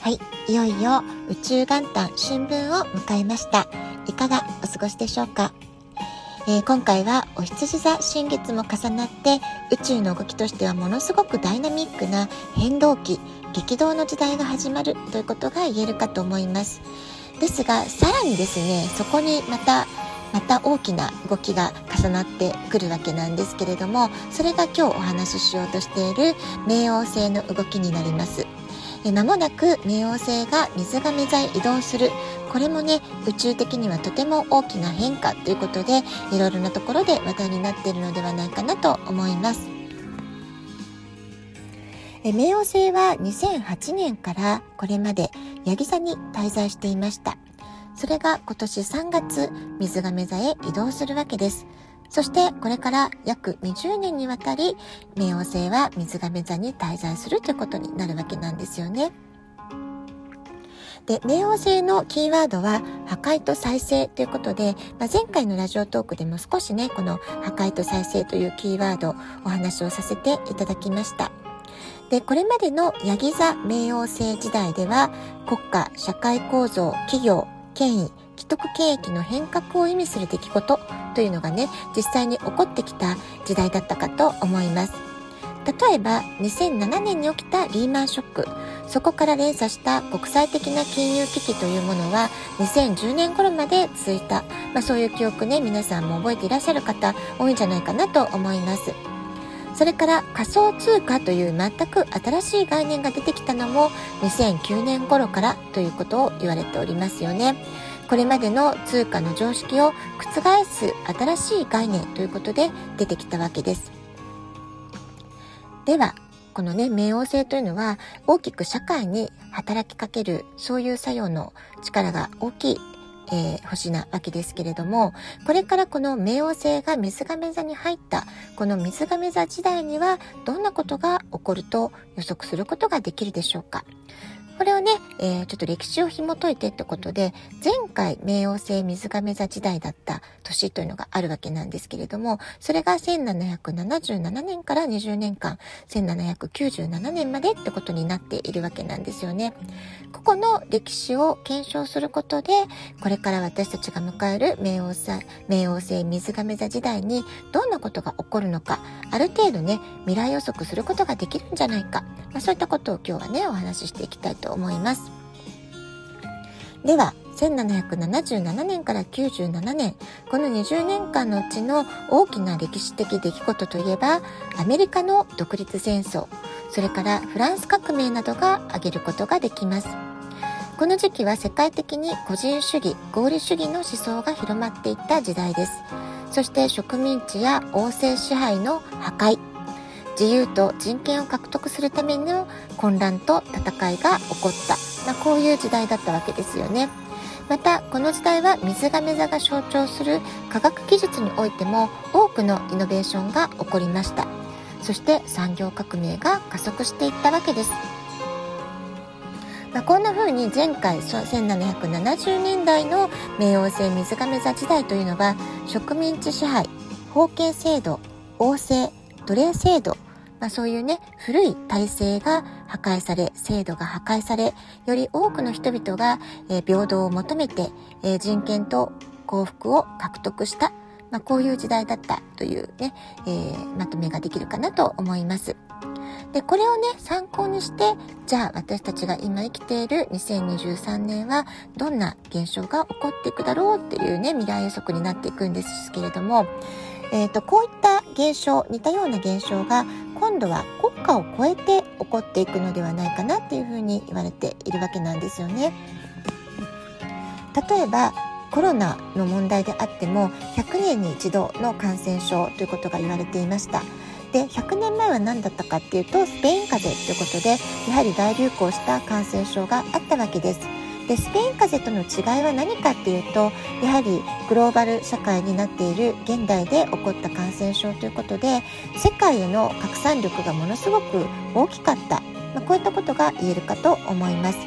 はい、いよいよ宇宙元旦春分を迎えました。いかがお過ごしでしょうか、えー、今回はお羊座新月も重なって宇宙の動きとしてはものすごくダイナミックな変動期、激動の時代が始まるということが言えるかと思います。ですが、さらにですね、そこにまたまた大きな動きが重なってくるわけなんですけれどもそれが今日お話ししようとしている冥王星の動きになりますまもなく冥王星が水亀座へ移動する。これもね宇宙的にはとても大きな変化ということでいろいろなところで話題になっているのではないかなと思います。冥王星は2008年からこれまでヤギ座に滞在していました。それが今年3月水亀座へ移動するわけです。そしてこれから約20年にわたり冥王星は水亀座に滞在するということになるわけなんですよね。で、冥王星のキーワードは破壊と再生ということで、まあ、前回のラジオトークでも少しね、この破壊と再生というキーワードお話をさせていただきました。で、これまでのヤギ座冥王星時代では国家、社会構造、企業、権威、既得権益の変革を意味する出来事というのがね、実際に起こってきた時代だったかと思います。例えば2007年に起きたリーマンショック。そこから連鎖した国際的な金融危機というものは2010年頃まで続いた、まあ、そういう記憶ね皆さんも覚えていらっしゃる方多いんじゃないかなと思います。それから仮想通貨という全く新しい概念が出てきたのも2009年頃からということを言われておりますよね。これまでの通貨の常識を覆す新しい概念ということで出てきたわけです。では、このね、冥王星というのは大きく社会に働きかけるそういう作用の力が大きいえー、星なわけですけれども、これからこの冥王星が水亀座に入った、この水亀座時代にはどんなことが起こると予測することができるでしょうか。これをね、えー、ちょっと歴史を紐解いてってことで、前回冥王星水亀座時代だった年というのがあるわけなんですけれども、それが1777年から20年間、1797年までってことになっているわけなんですよね。ここの歴史を検証することで、これから私たちが迎える冥王星、冥王星水亀座時代にどんなことが起こるのか、ある程度ね、未来予測することができるんじゃないか、まあ、そういったことを今日はね、お話ししていきたいと思います。では、1777年から97年、この20年間のうちの大きな歴史的出来事といえば、アメリカの独立戦争、それからフランス革命などが挙げることができます。この時期は世界的に個人主義、合理主義の思想が広まっていった時代です。そして植民地や王政支配の破壊、自由と人権を獲得するための混乱と戦いが起こった、まあ、こういう時代だったわけですよね。またこの時代は水亀座が象徴する科学技術においても多くのイノベーションが起こりました。そして産業革命が加速していったわけです、まあ、こんな風に前回1770年代の冥王星水亀座時代というのは植民地支配封建制度王政奴隷制度まあ、そういうね、古い体制が破壊され、制度が破壊され、より多くの人々が、えー、平等を求めて、えー、人権と幸福を獲得した、まあ、こういう時代だったというね、えー、まとめができるかなと思います。で、これをね、参考にして、じゃあ私たちが今生きている2023年はどんな現象が起こっていくだろうっていうね、未来予測になっていくんですけれども、えーと、こういった現象似たような現象が今度は国家を超えて起こっていくのではないかなっていうふうに言われているわけなんですよね。例えばコロナの問題であっても100年に一度の感染症ということが言われていました。で100年前は何だったかっていうとスペイン風邪ということでやはり大流行した感染症があったわけです。でスペイン風邪との違いは何かっていうとやはりグローバル社会になっている現代で起こった感染症ということで世界への拡散力がものすごく大きかった、まあ、こういったことが言えるかと思います。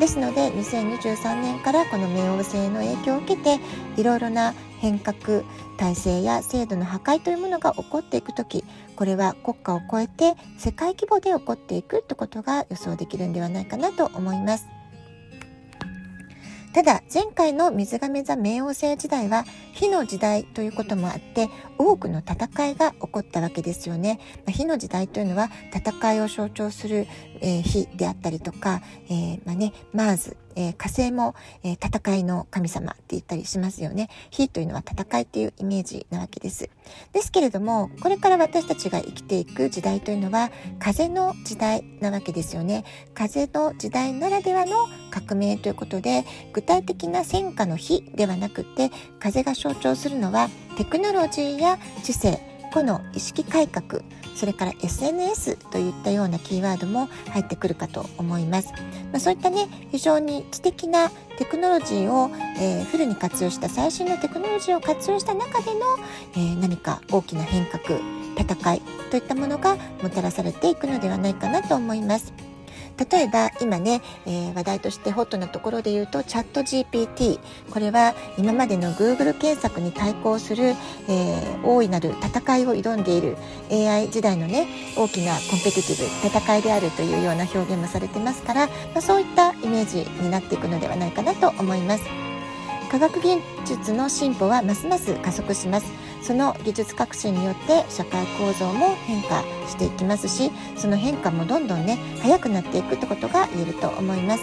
ですので2023年からこの冥王星の影響を受けていろいろな変革体制や制度の破壊というものが起こっていく時これは国家を超えて世界規模で起こっていくってことが予想できるんではないかなと思います。ただ前回の水亀座冥王星時代は火の時代ということもあって多くの戦いが起こったわけですよね。ま、火の時代というのは戦いを象徴する、えー、火であったりとか、えー、まあね、マーズえー、火星も、え、戦いの神様って言ったりしますよね。火というのは戦いっていうイメージなわけです。ですけれども、これから私たちが生きていく時代というのは、風の時代なわけですよね。風の時代ならではの革命ということで、具体的な戦火の火ではなくて、風が象徴するのはテクノロジーや知性、個の意識改革、それから SNS といったようなキーワードも入ってくるかと思います。まあ、そういったね、非常に知的なテクノロジーを、えー、フルに活用した最新のテクノロジーを活用した中での、えー、何か大きな変革、戦いといったものがもたらされていくのではないかなと思います。例えば今ね、えー、話題としてホットなところで言うとチャット GPT これは今までの Google 検索に対抗する、えー、大いなる戦いを挑んでいる AI 時代のね大きなコンペティティブ戦いであるというような表現もされてますから、まあ、そういったイメージになっていくのではないかなと思います。科学技術の進歩はますます加速しますその技術革新によって社会構造も変化していきますしその変化もどんどんね早くなっていくってことが言えると思います。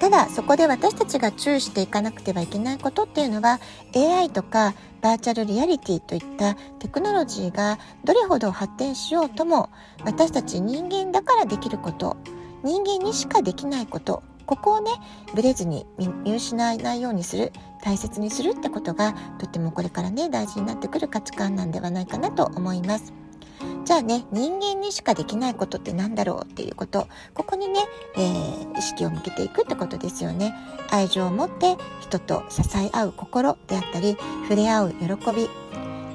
ただそこで私たちが注意していかなくてはいけないことっていうのは AI とかバーチャルリアリティといったテクノロジーがどれほど発展しようとも私たち人間だからできること人間にしかできないことここをねブレずに見失わないようにする大切にするってことがとてもこれからね大事になってくる価値観なんではないかなと思います。じゃあね人間にしかできないことって何だろうっていうことここにね、えー、意識を向けていくってことですよね愛情を持って人と支え合う心であったり触れ合う喜び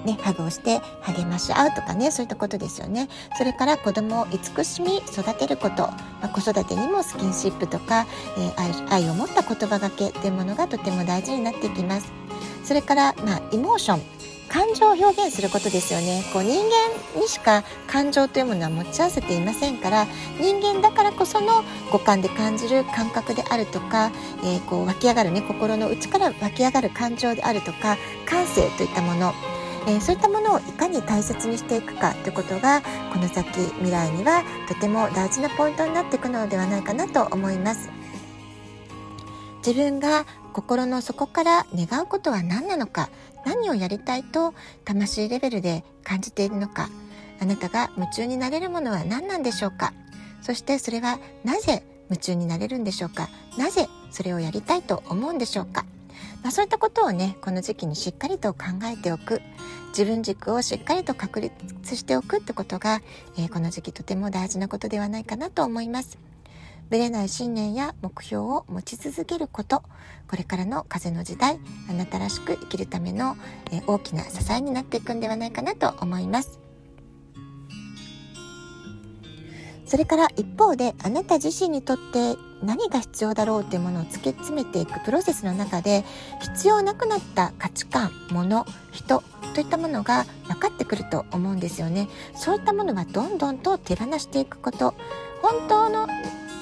ね、ハグをして励まし合うとかね、そういったことですよね。それから子供を慈しみ育てること、まあ、子育てにもスキンシップとか、えー、愛を持った言葉がけっていうものがとても大事になってきます。それから、まあ、イモーション。感情を表現することですよね。こう人間にしか感情というものは持ち合わせていませんから人間だからこその五感で感じる感覚であるとか、えー、こう湧き上がるね心の内から湧き上がる感情であるとか感性といったものえー、そういったものをいかに大切にしていくかということがこの先未来にはとても大事なポイントになっていくのではないかなと思います。自分が心の底から願うことは何なのか何をやりたいと魂レベルで感じているのかあなたが夢中になれるものは何なんでしょうかそしてそれはなぜ夢中になれるんでしょうかなぜそれをやりたいと思うんでしょうか。まあ、そういったことをねこの時期にしっかりと考えておく自分軸をしっかりと確立しておくってことが、えー、この時期とても大事なことではないかなと思います。ぶれない信念や目標を持ち続けることこれからの風の時代あなたらしく生きるための、えー、大きな支えになっていくんではないかなと思います。それから一方であなた自身にとって何が必要だろうというものを突き詰めていくプロセスの中で必要なくなった価値観物人といったものが分かってくると思うんですよね。そういったものはどんどんと手放していくこと。本当の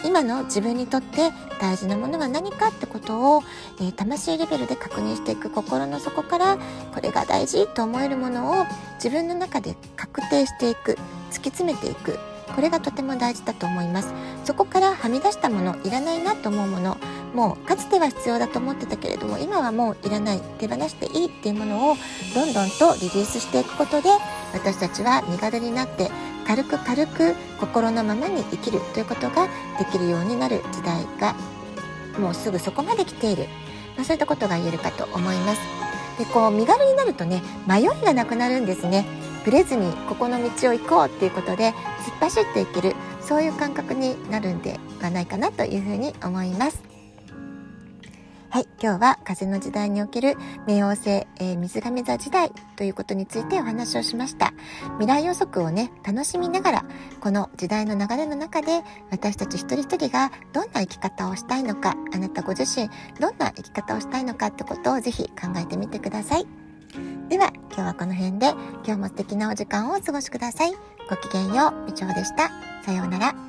今の自分にとって大事なものは何かってことを、えー、魂レベルで確認していく心の底からこれが大事と思えるものを自分の中で確定していく突き詰めていく。これがとても大事だと思います。そこからはみ出したものいらないなと思うものもうかつては必要だと思ってたけれども今はもういらない手放していいっていうものをどんどんとリリースしていくことで私たちは身軽になって軽く軽く心のままに生きるということができるようになる時代がもうすぐそこまで来ている、まあ、そういったことが言えるかと思います。でこう身軽になるとね迷いがなくなるんですね。ぶれずにここの道を行こうっていうことで突っ走っていけるそういう感覚になるんではないかなというふうに思います。はい、今日は風の時代における冥王星、えー、水亀座時代ということについてお話をしました。未来予測をね、楽しみながら、この時代の流れの中で、私たち一人一人がどんな生き方をしたいのか、あなたご自身、どんな生き方をしたいのかってことをぜひ考えてみてください。今日はこの辺で、今日も素敵なお時間をお過ごしください。ごきげんよう、部長でした。さようなら。